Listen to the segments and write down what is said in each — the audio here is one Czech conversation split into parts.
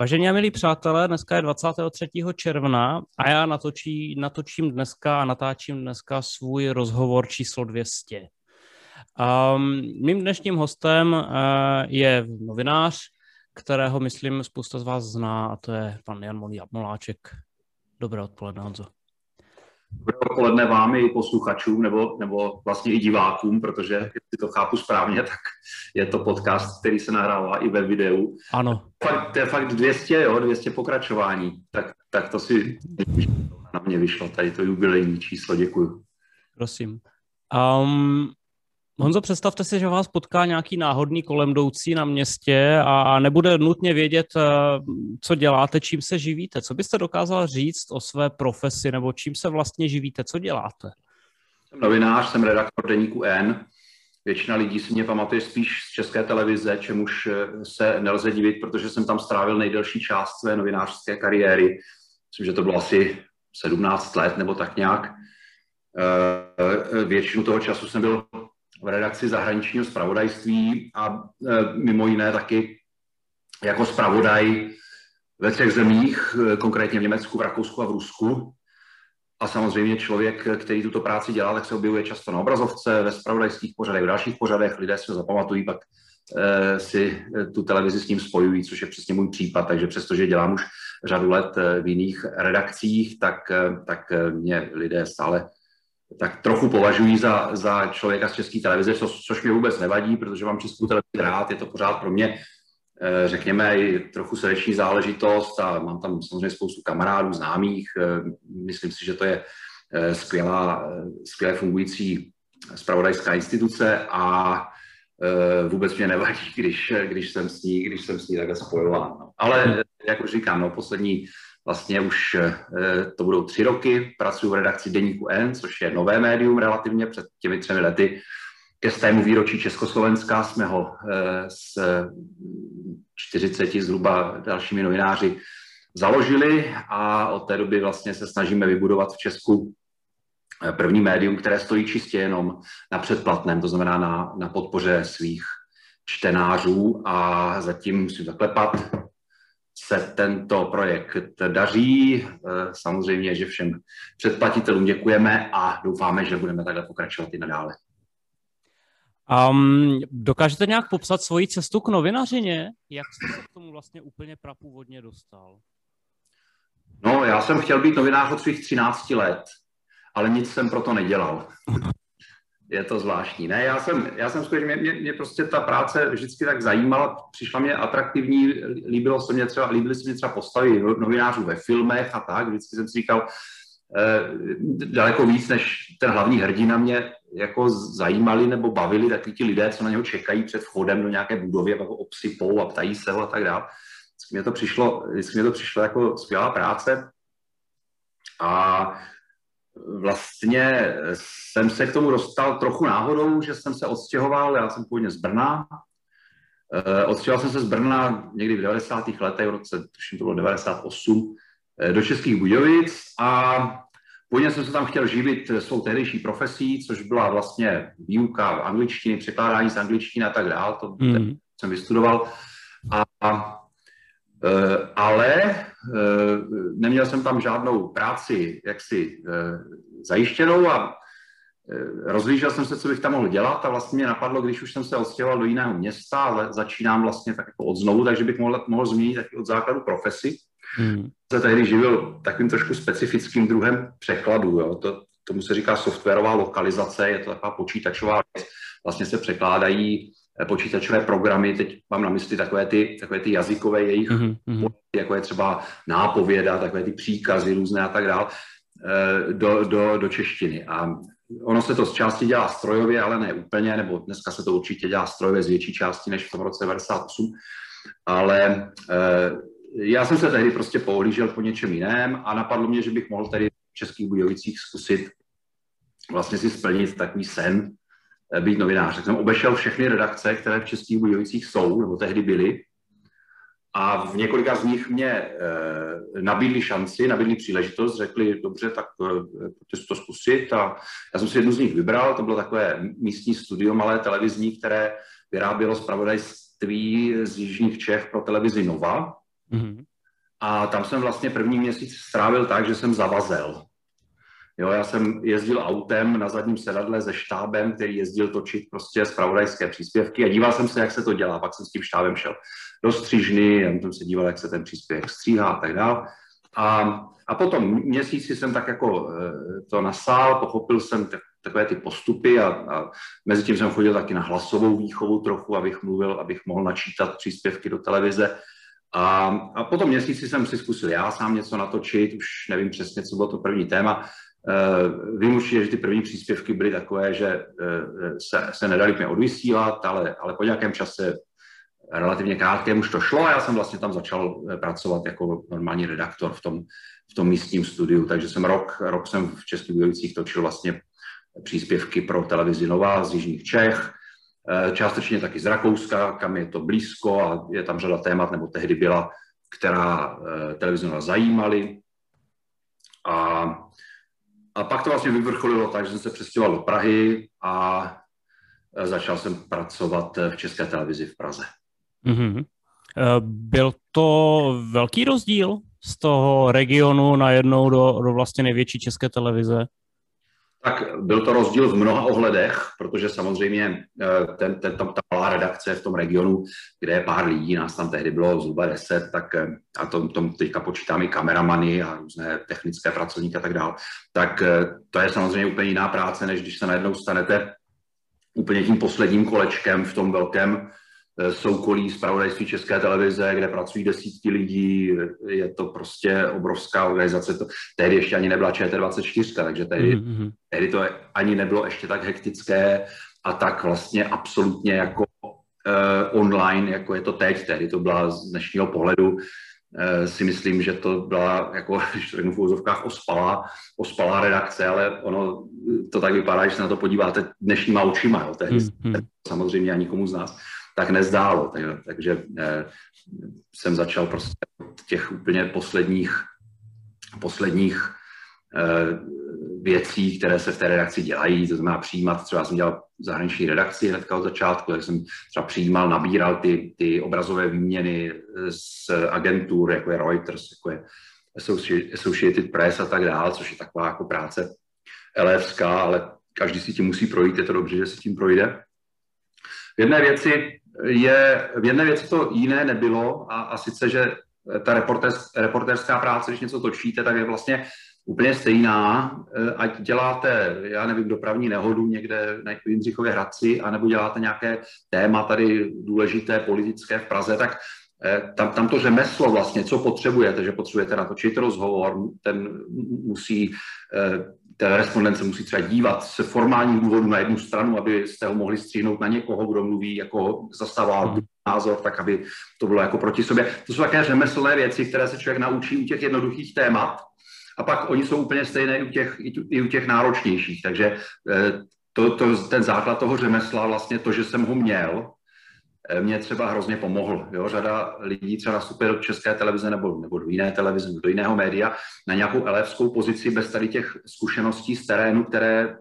Vážení a milí přátelé, dneska je 23. června a já natočí, natočím dneska a natáčím dneska svůj rozhovor číslo 200. Um, mým dnešním hostem uh, je novinář, kterého, myslím, spousta z vás zná, a to je pan Jan Moláček. Dobré odpoledne, Honzo. Dobré odpoledne vám i posluchačům, nebo, nebo vlastně i divákům, protože jestli to chápu správně, tak je to podcast, který se nahrává i ve videu. Ano. Fakt, to je fakt 200, jo, 200 pokračování. Tak, tak to si na mě vyšlo, tady to jubilejní číslo, děkuju. Prosím. Um, Honzo, představte si, že vás potká nějaký náhodný kolem jdoucí na městě a nebude nutně vědět, eh, co děláte, čím se živíte. Co byste dokázal říct o své profesi nebo čím se vlastně živíte, co děláte? Jsem novinář, jsem redaktor deníku N. Většina lidí si mě pamatuje spíš z české televize, čemuž eh, se nelze divit, protože jsem tam strávil nejdelší část své novinářské kariéry. Myslím, že to bylo asi 17 let nebo tak nějak. Eh, většinu toho času jsem byl v redakci zahraničního zpravodajství a e, mimo jiné taky jako zpravodaj ve třech zemích, e, konkrétně v Německu, v Rakousku a v Rusku. A samozřejmě člověk, který tuto práci dělá, tak se objevuje často na obrazovce, ve spravodajských pořadech, v dalších pořadech. Lidé ho zapamatují, pak e, si tu televizi s ním spojují, což je přesně můj případ. Takže přestože dělám už řadu let v jiných redakcích, tak, tak mě lidé stále tak trochu považují za, za člověka z české televize, co, což mi vůbec nevadí, protože mám českou televizi rád, je to pořád pro mě, eh, řekněme, i trochu srdeční záležitost a mám tam samozřejmě spoustu kamarádů, známých. Eh, myslím si, že to je eh, skvělá, skvěle fungující spravodajská instituce a vůbec mě nevadí, když, když, jsem s ní, když jsem s ní takhle spojován. No. Ale jak už říkám, no, poslední Vlastně už eh, to budou tři roky, pracuji v redakci Deníku N, což je nové médium relativně před těmi třemi lety. Ke stému výročí Československa jsme ho eh, s 40 zhruba dalšími novináři založili a od té doby vlastně se snažíme vybudovat v Česku eh, první médium, které stojí čistě jenom na předplatném, to znamená na, na podpoře svých čtenářů a zatím musím zaklepat, se tento projekt daří. Eh, samozřejmě, že všem předplatitelům děkujeme a doufáme, že budeme takhle pokračovat i nadále. Um, dokážete nějak popsat svoji cestu k novinařině? Jak jste se k tomu vlastně úplně prapůvodně dostal? No, já jsem chtěl být novinář od svých 13 let, ale nic jsem proto nedělal je to zvláštní. Ne, já jsem, já jsem skutečně, mě, mě, prostě ta práce vždycky tak zajímala, přišla mě atraktivní, líbilo se mě třeba, líbily se mě třeba postavy novinářů ve filmech a tak, vždycky jsem si říkal, eh, daleko víc než ten hlavní hrdina mě jako zajímali nebo bavili taky ti lidé, co na něho čekají před vchodem do nějaké budovy ho obsypou a ptají se ho a tak dále. Vždycky mě to přišlo, vždycky mě to přišlo jako skvělá práce a vlastně jsem se k tomu dostal trochu náhodou, že jsem se odstěhoval, já jsem původně z Brna, eh, odstěhoval jsem se z Brna někdy v 90. letech, v roce, tuším to bylo 98, eh, do Českých Budějovic a původně jsem se tam chtěl živit svou tehdejší profesí, což byla vlastně výuka angličtiny, překládání z angličtiny a tak dále, to mm. jsem vystudoval. A, a Eh, ale eh, neměl jsem tam žádnou práci jaksi eh, zajištěnou a rozlížel jsem se, co bych tam mohl dělat a vlastně mě napadlo, když už jsem se odstěhoval do jiného města, ale začínám vlastně tak jako od znovu, takže bych mohl, mohl změnit taky od základu profesi. Hmm. Se tehdy živil takovým trošku specifickým druhem překladu. Jo. To, tomu se říká softwarová lokalizace, je to taková počítačová věc. Vlastně se překládají Eh, počítačové programy, teď mám na mysli takové ty, takové ty jazykové jejich, mm-hmm. jako je třeba nápověda, takové ty příkazy různé a tak dále, eh, do, do, do češtiny. A ono se to z části dělá strojově, ale ne úplně, nebo dneska se to určitě dělá strojově z větší části než v tom roce 98, ale eh, já jsem se tehdy prostě pohlížel po něčem jiném a napadlo mě, že bych mohl tady v Českých Budějovicích zkusit vlastně si splnit takový sen, Eh, být novinář. Tak jsem obešel všechny redakce, které v Českých Budějovicích jsou, nebo tehdy byly. A v několika z nich mě e, nabídli šanci, nabídli příležitost, řekli, dobře, tak e, pojďte to zkusit. A já jsem si jednu z nich vybral, to bylo takové místní studio, malé televizní, které vyrábělo zpravodajství z Jižních Čech pro televizi Nova. Mm-hmm. A tam jsem vlastně první měsíc strávil tak, že jsem zavazel. Jo, já jsem jezdil autem na zadním sedadle se štábem, který jezdil točit prostě zpravodajské příspěvky a díval jsem se, jak se to dělá. Pak jsem s tím štábem šel do střížny, já jsem se díval, jak se ten příspěvek stříhá a tak dále. A, a potom měsíci jsem tak jako eh, to nasál, pochopil jsem takové ty postupy a, a mezi tím jsem chodil taky na hlasovou výchovu trochu, abych mluvil, abych mohl načítat příspěvky do televize. A, a potom měsíci jsem si zkusil já sám něco natočit, už nevím přesně, co bylo to první téma. Uh, vím určitě, že ty první příspěvky byly takové, že uh, se, se nedali mě odvysílat, ale, ale po nějakém čase relativně krátkém už to šlo a já jsem vlastně tam začal pracovat jako normální redaktor v tom, v tom místním studiu, takže jsem rok, rok jsem v Českých Bujovicích točil vlastně příspěvky pro televizi Nová z Jižních Čech, eh, částečně taky z Rakouska, kam je to blízko a je tam řada témat, nebo tehdy byla, která eh, televizi Nová zajímaly. A, a pak to vlastně vyvrcholilo tak, že jsem se přestěhoval do Prahy a eh, začal jsem pracovat v České televizi v Praze. Mm-hmm. Byl to velký rozdíl z toho regionu najednou do, do vlastně největší české televize? Tak byl to rozdíl v mnoha ohledech, protože samozřejmě eh, ten, ten, tam, ta malá redakce v tom regionu, kde je pár lidí, nás tam tehdy bylo zhruba deset, tak eh, a tom, tom teďka počítám i kameramany a různé technické pracovníky a tak dále, tak eh, to je samozřejmě úplně jiná práce, než když se najednou stanete úplně tím posledním kolečkem v tom velkém soukolí zpravodajství České televize, kde pracují desítky lidí, je to prostě obrovská organizace. To, tehdy ještě ani nebyla ČT24, takže tehdy, mm-hmm. tehdy to ani nebylo ještě tak hektické a tak vlastně absolutně jako uh, online, jako je to teď. Tehdy to byla z dnešního pohledu uh, si myslím, že to byla, jako, když to v úzovkách, ospalá, ospalá redakce, ale ono to tak vypadá, když se na to podíváte dnešníma očima, jo, tehdy mm-hmm. samozřejmě ani nikomu z nás tak nezdálo. Tak, takže eh, jsem začal prostě od těch úplně posledních, posledních eh, věcí, které se v té redakci dělají, to znamená přijímat, třeba jsem dělal zahraniční redakci hnedka od začátku, tak jsem třeba přijímal, nabíral ty, ty obrazové výměny z agentur, jako je Reuters, jako je Associated Press a tak dále, což je taková jako práce elevská, ale každý si tím musí projít, je to dobře, že si tím projde. V jedné věci je, v jedné věci to jiné nebylo a, a sice, že ta reportérs, reportérská práce, když něco točíte, tak je vlastně úplně stejná, eh, ať děláte, já nevím, dopravní nehodu někde na Jindřichově Hradci, anebo děláte nějaké téma tady důležité politické v Praze, tak eh, tam, tam to řemeslo vlastně, co potřebujete, že potřebujete natočit rozhovor, ten musí ten respondent se musí třeba dívat se formálním důvodu na jednu stranu, abyste ho mohli stříhnout na někoho, kdo mluví, jako zastává hmm. názor, tak aby to bylo jako proti sobě. To jsou také řemeslné věci, které se člověk naučí u těch jednoduchých témat. A pak oni jsou úplně stejné i u těch, i u těch náročnějších. Takže eh, to, to, ten základ toho řemesla, vlastně to, že jsem ho měl, mě třeba hrozně pomohl. Jo? Řada lidí třeba nastupuje do české televize nebo, nebo do jiné televize, do jiného média na nějakou elevskou pozici bez tady těch zkušeností z terénu, které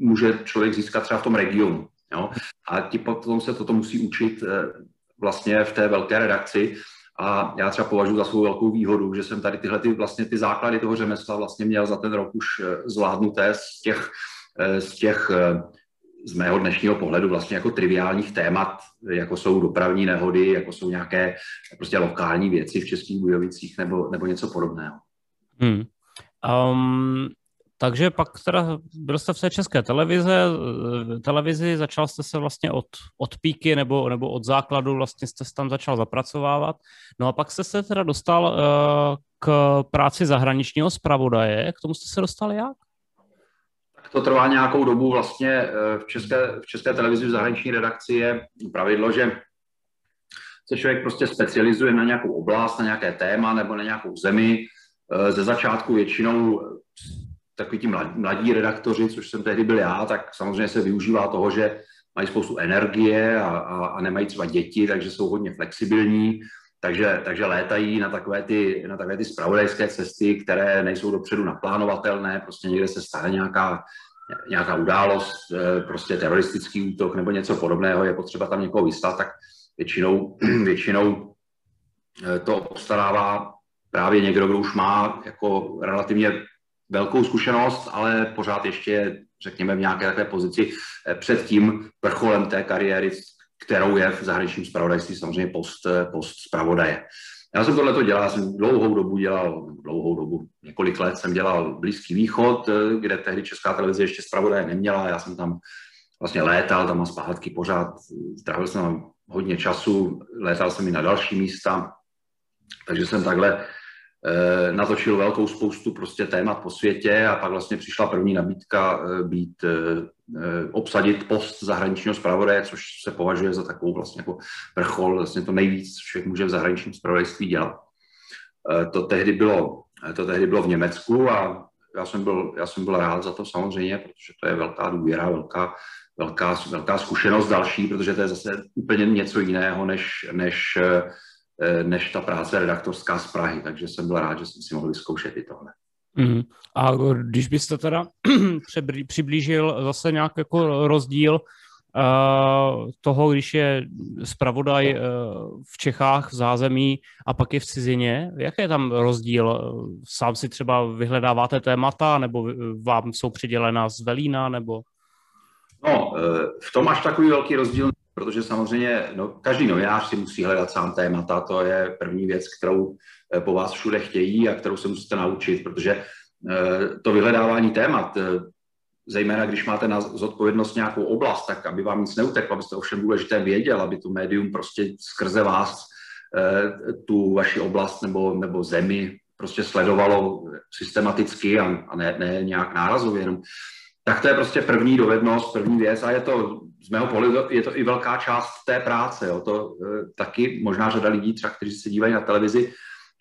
může člověk získat třeba v tom regionu. Jo? A ti potom se toto musí učit eh, vlastně v té velké redakci. A já třeba považuji za svou velkou výhodu, že jsem tady tyhle ty, vlastně ty základy toho řemesla vlastně měl za ten rok už eh, zvládnuté z těch, z těch z mého dnešního pohledu vlastně jako triviálních témat, jako jsou dopravní nehody, jako jsou nějaké prostě lokální věci v Českých Bujovicích nebo, nebo něco podobného. Hmm. Um, takže pak teda byl jste v té české televize, televizi, začal jste se vlastně od, od píky nebo, nebo od základu, vlastně jste se tam začal zapracovávat. No a pak jste se teda dostal uh, k práci zahraničního zpravodaje, k tomu jste se dostal jak? To trvá nějakou dobu. Vlastně eh, v české, v české televizi v zahraniční redakci je pravidlo, že se člověk prostě specializuje na nějakou oblast, na nějaké téma nebo na nějakou zemi. Eh, ze začátku většinou takový ti mladí redaktoři, což jsem tehdy byl já, tak samozřejmě se využívá toho, že mají spoustu energie a, a, a nemají třeba děti, takže jsou hodně flexibilní takže, takže létají na takové, ty, na takové ty spravodajské cesty, které nejsou dopředu naplánovatelné, prostě někde se stane nějaká, nějaká událost, eh, prostě teroristický útok nebo něco podobného, je potřeba tam někoho vyslat, tak většinou, většinou to obstarává právě někdo, kdo už má jako relativně velkou zkušenost, ale pořád ještě, řekněme, v nějaké takové pozici před tím vrcholem té kariéry, kterou je v zahraničním spravodajství samozřejmě post, post spravodaje. Já jsem tohle dělal, já jsem dlouhou dobu dělal, dlouhou dobu, několik let jsem dělal Blízký východ, kde tehdy Česká televize ještě zpravodaje neměla, já jsem tam vlastně létal tam a zpátky pořád, strávil jsem tam hodně času, létal jsem i na další místa, takže jsem takhle natočil velkou spoustu prostě témat po světě a pak vlastně přišla první nabídka e, být, e, obsadit post zahraničního zpravodaje, což se považuje za takovou vlastně jako vrchol, vlastně to nejvíc, co člověk může v zahraničním zpravodajství dělat. To tehdy bylo, to tehdy bylo v Německu a já jsem, byl, já jsem byl rád za to samozřejmě, protože to je velká důvěra, velká, velká, velká zkušenost další, protože to je zase úplně něco jiného, než, než, eh, než ta práce redaktorská z Prahy, takže jsem byl rád, že jsem si mohl vyzkoušet i tohle. Mm. A když byste teda přiblížil zase nějak jako rozdíl uh, toho, když je zpravodaj uh, v Čechách, v zázemí a pak je v cizině, jaký je tam rozdíl? Sám si třeba vyhledáváte témata, nebo vám jsou přidělena z Velína, nebo... No, eh, v tom máš takový velký rozdíl, protože samozřejmě no, každý novinář si musí hledat sám témata, to je první věc, kterou eh, po vás všude chtějí a kterou se musíte naučit, protože eh, to vyhledávání témat, zejména když máte na zodpovědnost nějakou oblast, tak aby vám nic neuteklo, abyste o všem důležité věděl, aby tu médium prostě skrze vás tu vaši oblast nebo, nebo zemi prostě sledovalo systematicky a, a ne, ne nějak nárazově jenom. Tak to je prostě první dovednost, první věc a je to z mého pohledu je to i velká část té práce. Jo. To e, taky možná řada lidí, třeba, kteří se dívají na televizi,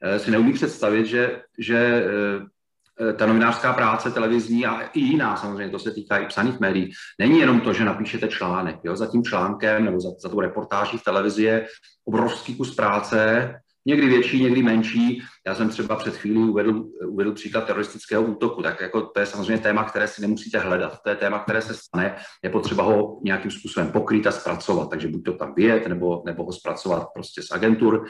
e, si neumí představit, že, že e, ta novinářská práce televizní a i jiná samozřejmě, to se týká i psaných médií, není jenom to, že napíšete článek. Jo? Za tím článkem nebo za, za tou reportáží v televizi je obrovský kus práce, někdy větší, někdy menší. Já jsem třeba před chvílí uvedl, uvedl příklad teroristického útoku, tak jako to je samozřejmě téma, které si nemusíte hledat. To je téma, které se stane, je potřeba ho nějakým způsobem pokrýt a zpracovat, takže buď to tam vyjet, nebo, nebo ho zpracovat prostě z agentur.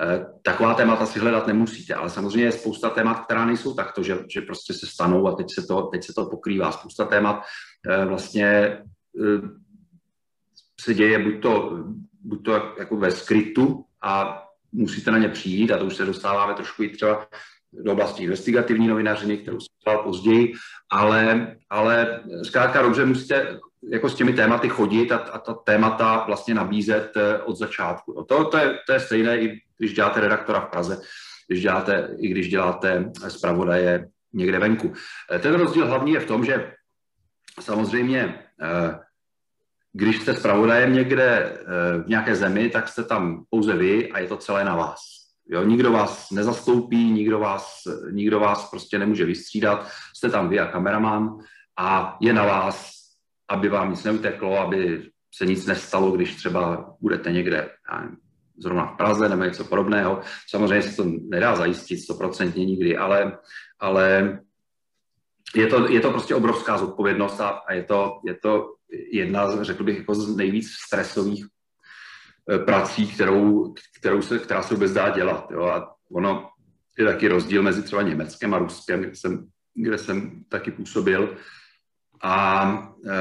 Eh, taková témata si hledat nemusíte, ale samozřejmě je spousta témat, která nejsou takto, že, že prostě se stanou a teď se to, teď se to pokrývá. Spousta témat eh, vlastně eh, se děje buď to, buď to jako ve skrytu a musíte na ně přijít a to už se dostáváme trošku i třeba do oblasti investigativní novinařiny, kterou jsem dělal později, ale, ale zkrátka dobře musíte jako s těmi tématy chodit a, a ta témata vlastně nabízet eh, od začátku. No to, to, je, to je stejné, i když děláte redaktora v Praze, když děláte, i když děláte zpravodaje někde venku. Eh, ten rozdíl hlavní je v tom, že samozřejmě eh, když jste zpravodajem někde eh, v nějaké zemi, tak jste tam pouze vy a je to celé na vás. Jo, nikdo vás nezastoupí, nikdo vás, nikdo vás prostě nemůže vystřídat, jste tam vy a kameraman a je na vás, aby vám nic neuteklo, aby se nic nestalo, když třeba budete někde nevím, zrovna v Praze nebo něco podobného. Samozřejmě se to nedá zajistit stoprocentně nikdy, ale, ale je, to, je to prostě obrovská zodpovědnost a, a je, to, je to jedna, řekl bych, jako z nejvíc stresových eh, prací, kterou, kterou se, která se vůbec dá dělat. Jo? A ono je taky rozdíl mezi třeba Německem a Ruskem, kde jsem, kde jsem taky působil. A e,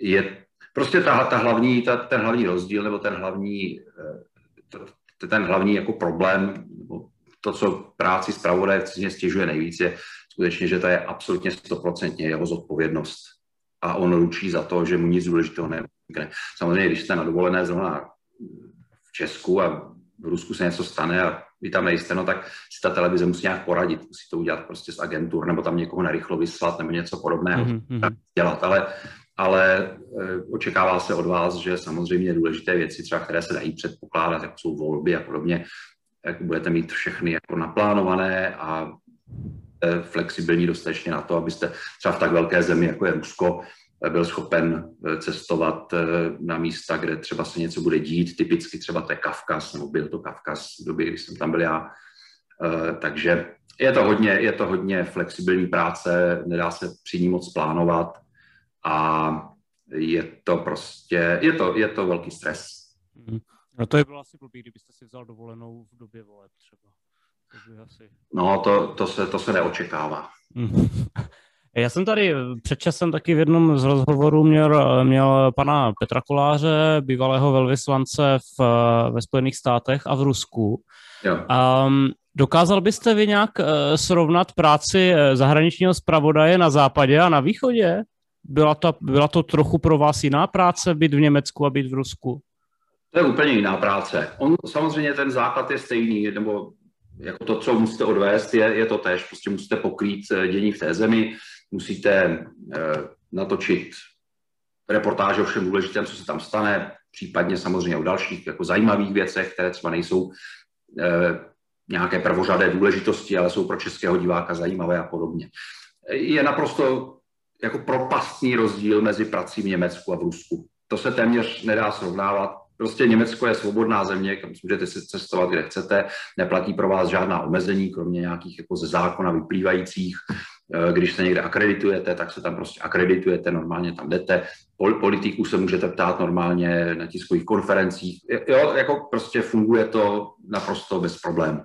je prostě ta, ta hlavní, ta, ten hlavní rozdíl, nebo ten hlavní, e, ten hlavní jako problém, nebo to, co práci zpravodaje v stěžuje nejvíc, je skutečně, že to je absolutně stoprocentně jeho zodpovědnost a on ručí za to, že mu nic důležitého nevznikne. Samozřejmě, když jste na dovolené zrovna v Česku a v Rusku se něco stane a vy tam nejste, no tak si ta televize musí nějak poradit, musí to udělat prostě z agentur, nebo tam někoho narychlo vyslat, nebo něco podobného mm-hmm. dělat, ale, ale e, očekává se od vás, že samozřejmě důležité věci, třeba které se dají předpokládat, jako jsou volby a podobně, jak budete mít všechny jako naplánované a Eh, flexibilní dostatečně na to, abyste třeba v tak velké zemi, jako je Rusko, eh, byl schopen eh, cestovat na místa, kde třeba se něco bude dít, typicky třeba to je Kavkaz, nebo byl to Kavkaz v době, kdy jsem tam byl já. Takže je to hodně, je to hodně flexibilní práce, nedá se při ní moc plánovat a je to prostě, je to, je to velký stres. Mhm. No to je bylo asi blbý, kdybyste si vzal dovolenou v době voleb třeba. No to, to, se, to se neočekává. Já jsem tady před časem taky v jednom z rozhovorů měl, měl pana Petra Koláře, bývalého velvyslance v, ve Spojených státech a v Rusku. Jo. Um, dokázal byste vy nějak uh, srovnat práci eh, zahraničního zpravodaje na západě a na východě? Byla to, byla to trochu pro vás jiná práce být v Německu a být v Rusku? To je úplně jiná práce. On samozřejmě ten základ je stejný, nebo jako to, co musíte odvést, je, je to tež. Prostě musíte pokrýt eh, dění v té zemi, musíte eh, natočit reportáže o všem důležitém, co se tam stane, případně samozřejmě o dalších jako zajímavých věcech, které třeba nejsou eh, nějaké prvořadé důležitosti, ale jsou pro českého diváka zajímavé a podobně. Je naprosto jako propastný rozdíl mezi prací v Německu a v Rusku. To se téměř nedá srovnávat. Prostě Německo je svobodná země, kam můžete si cestovat, kde chcete, neplatí pro vás žádná omezení, kromě nějakých jako ze zákona vyplývajících. Eh, když se někde akreditujete, tak se tam prostě akreditujete, normálně tam jdete. Politiků se můžete ptát normálně na tiskových konferencích. Jo, jako prostě funguje to naprosto bez problémů.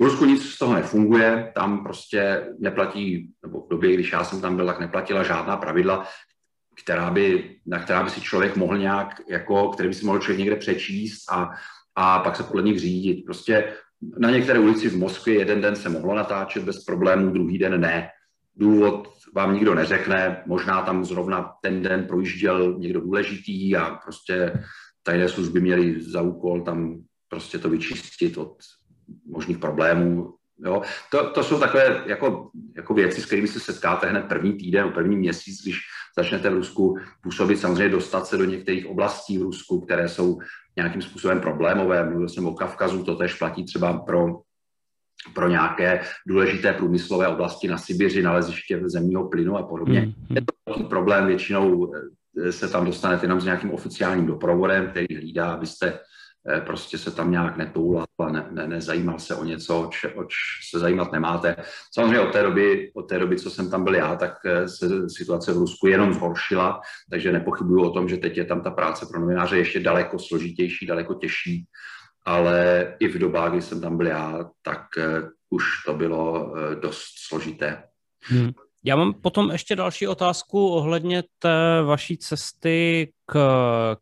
V Rusku nic z toho nefunguje, tam prostě neplatí, nebo v době, když já jsem tam byl, tak neplatila žádná pravidla, která by, na která by si člověk mohl nějak, jako, který by si mohl člověk někde přečíst a, a pak se podle nich řídit. Prostě na některé ulici v Moskvě jeden den se mohlo natáčet bez problémů, druhý den ne. Důvod vám nikdo neřekne, možná tam zrovna ten den projížděl někdo důležitý a prostě tajné služby měly za úkol tam prostě to vyčistit od možných problémů. Jo? To, to jsou takové jako, jako věci, s kterými se setkáte hned první týden, první měsíc, když začnete v Rusku působit, samozřejmě dostat se do některých oblastí v Rusku, které jsou nějakým způsobem problémové. Mluvil jsem o Kavkazu, to tež platí třeba pro pro nějaké důležité průmyslové oblasti na Sibiři, naleziště zemního plynu a podobně. Mm-hmm. Je to velký problém, většinou eh, se tam dostanete jenom s nějakým oficiálním doprovodem, který hlídá, abyste prostě se tam nějak netoulal a ne, ne, nezajímal se o něco, oč, oč se zajímat nemáte. Samozřejmě od té, doby, od té doby, co jsem tam byl já, tak eh, se situace v Rusku jenom zhoršila, takže nepochybuju o tom, že teď je tam ta práce pro novináře ještě daleko složitější, daleko těžší, ale i v dobách, kdy jsem tam byl já, tak eh, už to bylo dost složité. Hmm. Já mám potom ještě další otázku ohledně té vaší cesty k,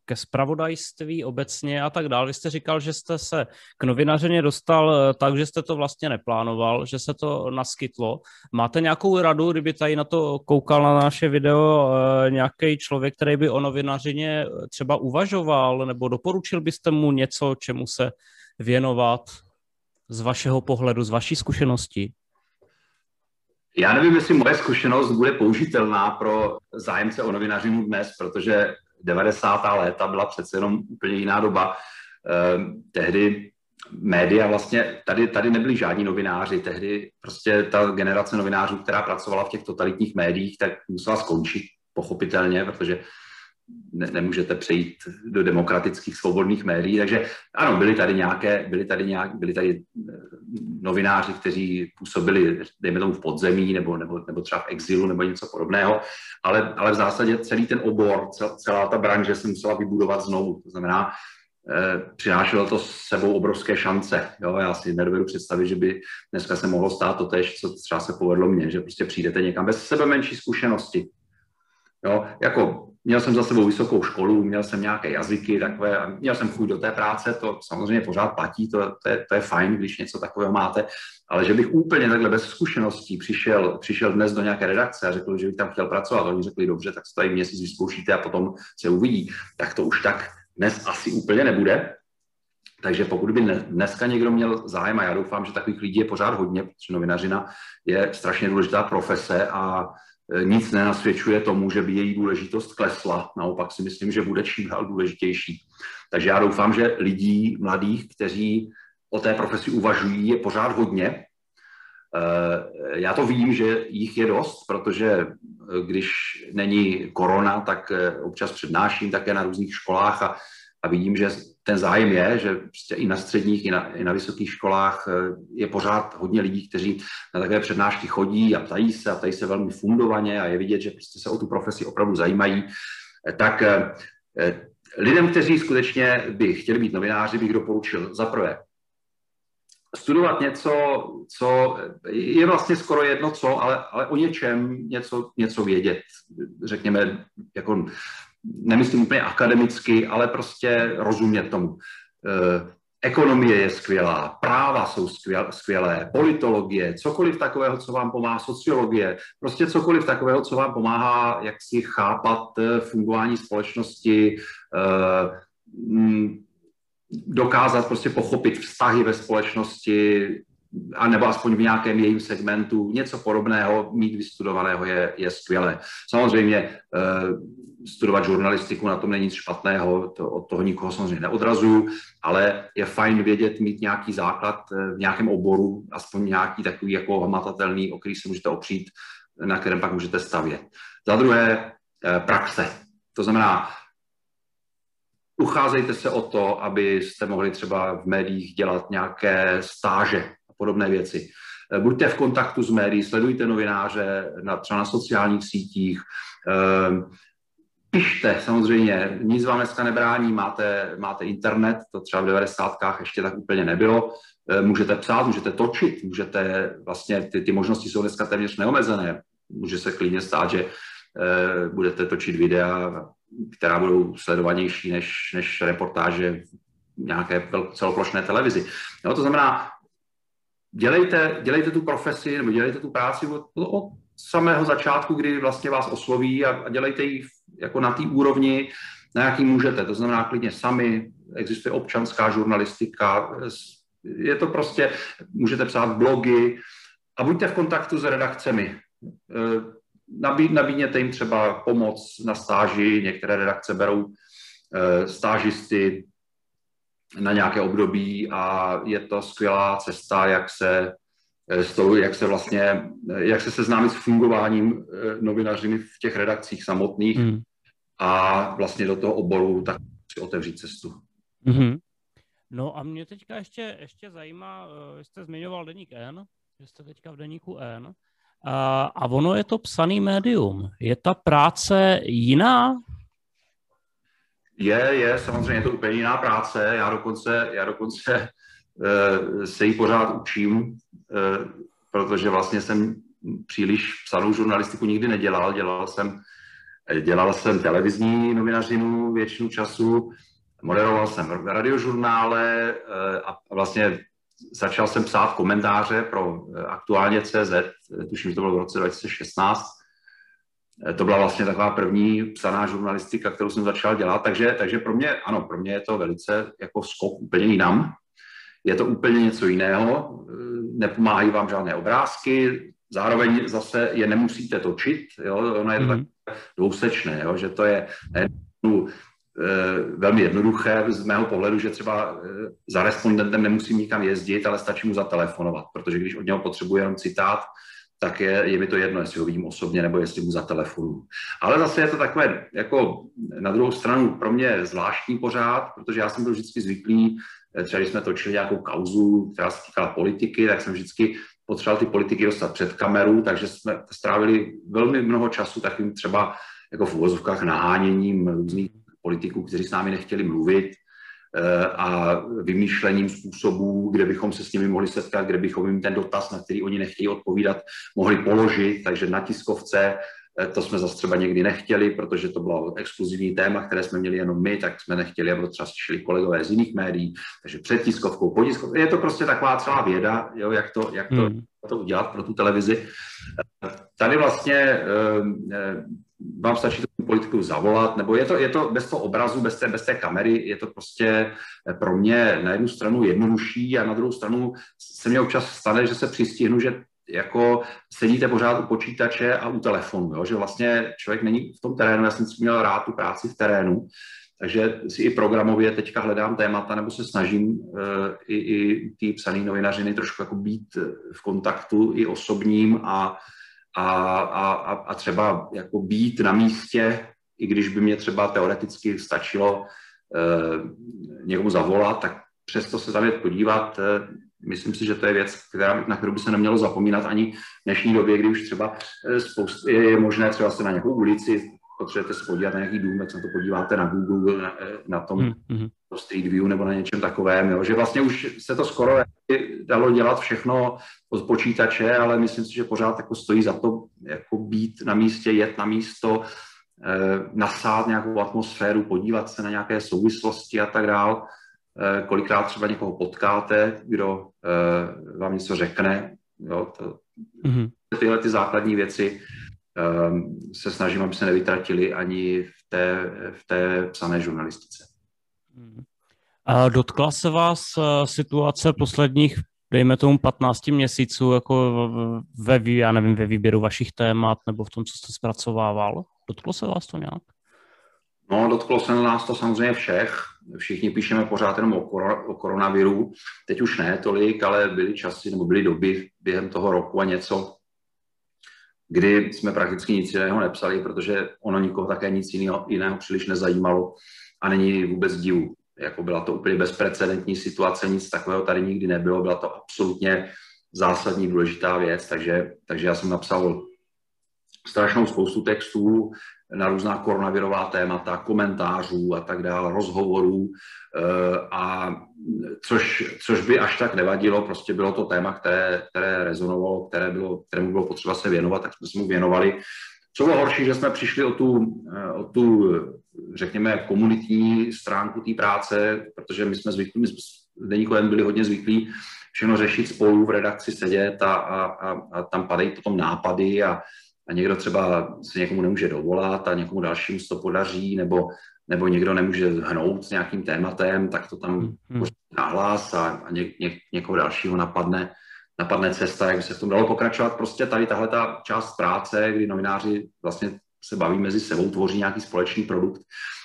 ke spravodajství obecně a tak dále. Vy jste říkal, že jste se k novinařeně dostal eh, tak, že jste to vlastně neplánoval, že se to naskytlo. Máte nějakou radu, kdyby tady na to koukal na naše video eh, nějaký člověk, který by o novinařině třeba uvažoval, nebo doporučil byste mu něco, čemu se věnovat z vašeho pohledu, z vaší zkušenosti? Já nevím, jestli moje zkušenost bude použitelná pro zájemce o novinařinu dnes, protože 90. léta byla přece jenom úplně jiná doba. Ehm, tehdy média vlastně, tady, tady nebyli žádní novináři, tehdy prostě ta generace novinářů, která pracovala v těch totalitních médiích, tak musela skončit pochopitelně, protože ne, nemůžete přejít do demokratických svobodných médií. Takže ano, byli tady nějaké, byli tady, nějak, byli tady eh, novináři, kteří působili, dejme tomu v podzemí nebo, nebo, nebo třeba v exilu nebo něco podobného, ale, ale v zásadě celý ten obor, celá ta branže se musela vybudovat znovu. To znamená, eh, přinášelo to s sebou obrovské šance. Jo? Já si nedovedu představit, že by dneska se mohlo stát to tež, co třeba se povedlo mně, že prostě přijdete někam bez sebe menší zkušenosti. Jo? Jako Měl jsem za sebou vysokou školu, měl jsem nějaké jazyky takové měl jsem chuť do té práce, to samozřejmě pořád platí, to, to, je, to je fajn, když něco takového máte, ale že bych úplně takhle bez zkušeností přišel, přišel dnes do nějaké redakce a řekl, že bych tam chtěl pracovat, oni řekli, dobře, tak se tady měsíc vyzkoušíte a potom se uvidí, tak to už tak dnes asi úplně nebude. Takže pokud by dneska někdo měl zájem, a já doufám, že takových lidí je pořád hodně, protože novinařina je strašně důležitá profese a nic nenasvědčuje tomu, že by její důležitost klesla. Naopak si myslím, že bude čím dál důležitější. Takže já doufám, že lidí mladých, kteří o té profesi uvažují, je pořád hodně. Eh, já to vím, že jich je dost, protože eh, když není korona, tak občas přednáším také na různých školách a, a vidím, že ten zájem je, že prostě i na středních, i na, i na vysokých školách eh, je pořád hodně lidí, kteří na takové přednášky chodí a ptají se a ptají se velmi fundovaně a je vidět, že prostě se o tu profesi opravdu zajímají, eh, tak eh, lidem, kteří skutečně by chtěli být novináři, bych doporučil za prvé studovat něco, co je vlastně skoro jedno co, ale, ale o něčem něco, něco vědět. Řekněme, jako nemyslím úplně akademicky, ale prostě rozumět tomu. Eh, ekonomie je skvělá, práva jsou skvělé, politologie, cokoliv takového, co vám pomáhá, sociologie, prostě cokoliv takového, co vám pomáhá, jak si chápat eh, fungování společnosti, mm, dokázat prostě pochopit vztahy ve společnosti, a nebo aspoň v nějakém jejím segmentu, něco podobného mít vystudovaného je, je skvělé. Samozřejmě eh, studovat žurnalistiku, na tom není nic špatného, to, od toho nikoho samozřejmě neodrazuju, ale je fajn vědět, mít nějaký základ eh, v nějakém oboru, aspoň nějaký takový jako hmatatelný, o který se můžete opřít, na kterém pak můžete stavět. Za druhé, eh, praxe. To znamená, ucházejte se o to, abyste mohli třeba v médiích dělat nějaké stáže podobné věci. Eh, buďte v kontaktu s médií, sledujte novináře na, třeba na sociálních sítích, eh, pište samozřejmě, nic vám dneska nebrání, máte, máte internet, to třeba v 90. ještě tak úplně nebylo, eh, můžete psát, můžete točit, můžete, vlastně ty, ty možnosti jsou dneska téměř neomezené, může se klidně stát, že budete točit videa která budou sledovanější než, než reportáže v nějaké celoplošné televizi. No, to znamená, dělejte, dělejte tu profesi nebo dělejte tu práci od, od samého začátku, kdy vlastně vás osloví a, a dělejte ji jako na té úrovni, na jaký můžete. To znamená klidně sami, existuje občanská žurnalistika, je to prostě, můžete psát blogy a buďte v kontaktu s redakcemi nabí, nabídněte jim třeba pomoc na stáži, některé redakce berou e, stážisty na nějaké období a je to skvělá cesta, jak se eh, s tou, jak se vlastně, eh, jak se seznámit s fungováním novinařiny v těch redakcích samotných hmm. a vlastně do toho oboru tak si otevřít cestu. Hmm. No a mě teďka ještě, ještě zajímá, jste zmiňoval deník N, že jste teďka v deníku N, a ono je to psaný médium. Je ta práce jiná? Je, je, samozřejmě je to úplně jiná práce. Já dokonce, já dokonce uh, se jí pořád učím, uh, protože vlastně jsem příliš psanou žurnalistiku nikdy nedělal. Dělal jsem, dělal jsem televizní novinařinu většinu času, moderoval jsem radiožurnále uh, a vlastně začal jsem psát komentáře pro eh, aktuálně CZ, eh, tuším, že to bylo v roce 2016. Eh, to byla vlastně taková první psaná žurnalistika, kterou jsem začal dělat, takže, takže pro mě, ano, pro mě je to velice jako skok úplně jinam. Je to úplně něco jiného, nepomáhají vám žádné obrázky, zároveň zase je nemusíte točit, jo? ono je to mm-hmm. tak dvousečné, jo? že to je Eh, velmi jednoduché z mého pohledu, že třeba eh, za respondentem nemusím nikam jezdit, ale stačí mu zatelefonovat, protože když od něho potřebuje jenom citát, tak je, je mi to jedno, jestli ho vidím osobně nebo jestli mu za telefonu. Ale zase je to takové, jako na druhou stranu pro mě zvláštní pořád, protože já jsem byl vždycky zvyklý, eh, třeba když jsme točili nějakou kauzu, která se týkala politiky, tak jsem vždycky potřeboval ty politiky dostat před kameru, takže jsme strávili velmi mnoho času takovým třeba jako v uvozovkách naháněním různých politiků, kteří s námi nechtěli mluvit a vymýšlením způsobů, kde bychom se s nimi mohli setkat, kde bychom jim ten dotaz, na který oni nechtějí odpovídat, mohli položit. Takže na tiskovce eh, to jsme zase třeba někdy nechtěli, protože to bylo exkluzivní téma, které jsme měli jenom my, tak jsme nechtěli, aby to třeba slyšeli kolegové z jiných médií. Takže před tiskovkou, po tiskovkou. Je to prostě taková celá věda, jo, jak, to, jak to, hmm. to udělat pro tu televizi. Tady vlastně vám stačí tu politiku zavolat, nebo je to, je to bez toho obrazu, bez té, bez té kamery, je to prostě eh, pro mě na jednu stranu jednodušší a na druhou stranu se mě občas stane, že se přistihnu, že jako sedíte pořád u počítače a u telefonu, jo? že vlastně člověk není v tom terénu, já jsem si měl rád tu práci v terénu, takže si i programově teďka hledám témata, nebo se snažím uh, i, i ty psané novinařiny trošku jako být v kontaktu i osobním a a, a, a třeba jako být na místě, i když by mě třeba teoreticky stačilo uh, někomu zavolat, tak přesto se je podívat. Uh, myslím si, že to je věc, která, na kterou by se nemělo zapomínat ani v dnešní době, kdy už třeba eh, spoust, je možné třeba se na nějakou ulici potřebujete se podívat na nějaký dům, tak se na to podíváte na Google, na, na tom mm-hmm. Street View nebo na něčem takovém, jo? že vlastně už se to skoro dalo dělat všechno od počítače, ale myslím si, že pořád jako stojí za to jako být na místě, jet na místo, eh, nasát nějakou atmosféru, podívat se na nějaké souvislosti a tak dál. Eh, kolikrát třeba někoho potkáte, kdo eh, vám něco řekne. Jo? To, mm-hmm. Tyhle ty základní věci Ehm, se snažím, aby se nevytratili ani v té, v té psané žurnalistice. Dotkla se vás eh, situace posledních, dejme tomu 15 měsíců, jako ve, já nevím, ve výběru vašich témat nebo v tom, co jste zpracovával? Dotklo se vás to nějak? No, dotklo se nás to samozřejmě všech. Všichni píšeme pořád jenom o, o koronaviru. Teď už ne tolik, ale byly časy nebo byly doby během toho roku a něco, kdy jsme prakticky nic jiného nepsali, protože ono nikoho také nic jiného, jiného příliš nezajímalo a není vůbec divu. Jako byla to úplně bezprecedentní situace, nic takového tady nikdy nebylo, byla to absolutně zásadní důležitá věc, takže, takže já jsem napsal strašnou spoustu textů, na různá koronavirová témata, komentářů a tak dále, rozhovorů, eh, a což, což by až tak nevadilo, prostě bylo to téma, které, které rezonovalo, které bylo, kterému bylo potřeba se věnovat, tak jsme se mu věnovali. Co bylo horší, že jsme přišli o tu, eh, o tu řekněme, komunitní stránku té práce, protože my jsme zvyklí, my jsme Deníku byli hodně zvyklí všechno řešit spolu v redakci sedět a, a, a, a tam padají potom nápady a, a někdo třeba se někomu nemůže dovolat a někomu dalšímu se to podaří, nebo, nebo někdo nemůže hnout s nějakým tématem, tak to tam hmm. nahlas a, a ně, ně, někoho dalšího napadne, napadne cesta, jak by se v tom dalo pokračovat. Prostě tady tahle ta část práce, kdy novináři vlastně se baví mezi sebou, tvoří nějaký společný produkt,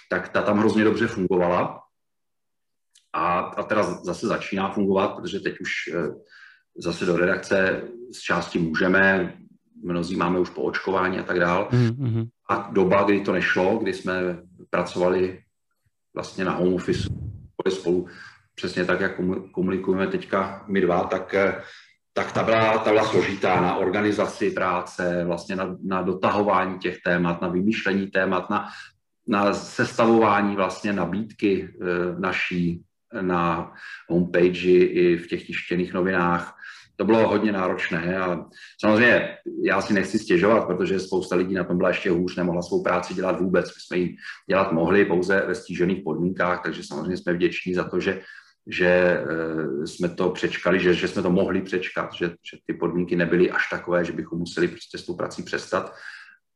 tak ta tam hrozně dobře fungovala. A, a teda zase začíná fungovat, protože teď už eh, zase do redakce z části můžeme, mnozí máme už po očkování a tak dál. Mm-hmm. A doba, kdy to nešlo, kdy jsme pracovali vlastně na home office spolu přesně tak, jak komunikujeme teďka my dva, tak, tak ta, byla, ta byla složitá na organizaci práce, vlastně na, na dotahování těch témat, na vymýšlení témat, na, na sestavování vlastně nabídky e, naší na homepage i v těch tištěných novinách to bylo hodně náročné a samozřejmě já si nechci stěžovat, protože spousta lidí na tom byla ještě hůř, nemohla svou práci dělat vůbec. My jsme ji dělat mohli pouze ve stížených podmínkách, takže samozřejmě jsme vděční za to, že, že eh, jsme to přečkali, že, že jsme to mohli přečkat, že, že ty podmínky nebyly až takové, že bychom museli prostě s tou prací přestat,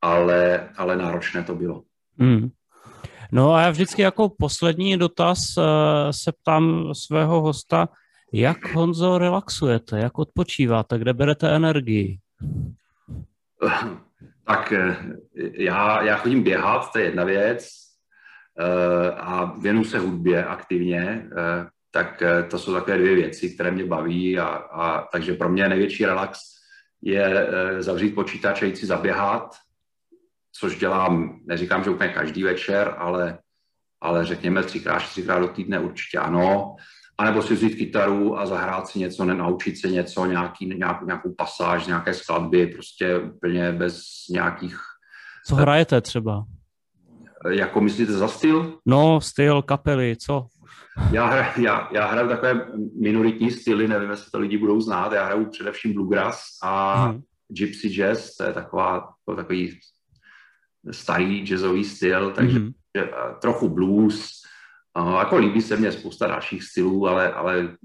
ale, ale náročné to bylo. Hmm. No a já vždycky jako poslední dotaz uh, se ptám svého hosta, jak, Honzo, relaxujete? Jak odpočíváte? Kde berete energii? Tak eh, já, já chodím běhat, to je jedna věc, eh, a věnu se hudbě aktivně, eh, tak to jsou takové dvě věci, které mě baví a, a takže pro mě největší relax je zavřít počítač a jít si zaběhat, což dělám, neříkám, že úplně každý večer, ale, ale řekněme třikrát, čtyřikrát do týdne určitě ano anebo si vzít kytaru a zahrát si něco, nenaučit se něco, nějaký, nějak, nějakou pasáž, nějaké skladby, prostě úplně bez nějakých... Co hrajete třeba? Jako myslíte za styl? No, styl, kapely, co? Já, hra, já, já hraju takové minoritní styly, nevím, jestli to lidi budou znát, já hraju především bluegrass a hmm. gypsy jazz, to je taková, takový starý jazzový styl, takže hmm. trochu blues, Uh, jako líbí se mně spousta dalších stylů, ale, ale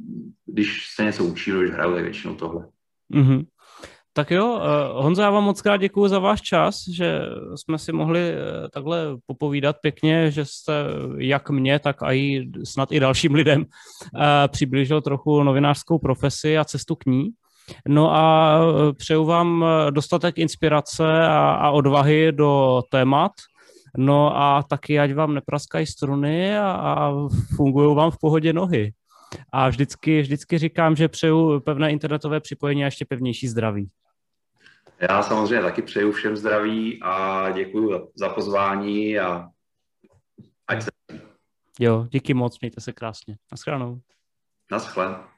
když se něco učí, už hraju, tak většinou tohle. Mm-hmm. Tak jo, uh, Honza, já vám moc krát děkuji za váš čas, že jsme si mohli uh, takhle popovídat pěkně, že jste jak mě, tak i snad i dalším lidem uh, přiblížil trochu novinářskou profesi a cestu k ní. No a přeju vám dostatek inspirace a, a odvahy do témat, No a taky, ať vám nepraskají struny a, a fungují vám v pohodě nohy. A vždycky, vždycky říkám, že přeju pevné internetové připojení a ještě pevnější zdraví. Já samozřejmě taky přeju všem zdraví a děkuji za pozvání a ať se... Jo, díky moc, mějte se krásně. Naschledanou. Naschle.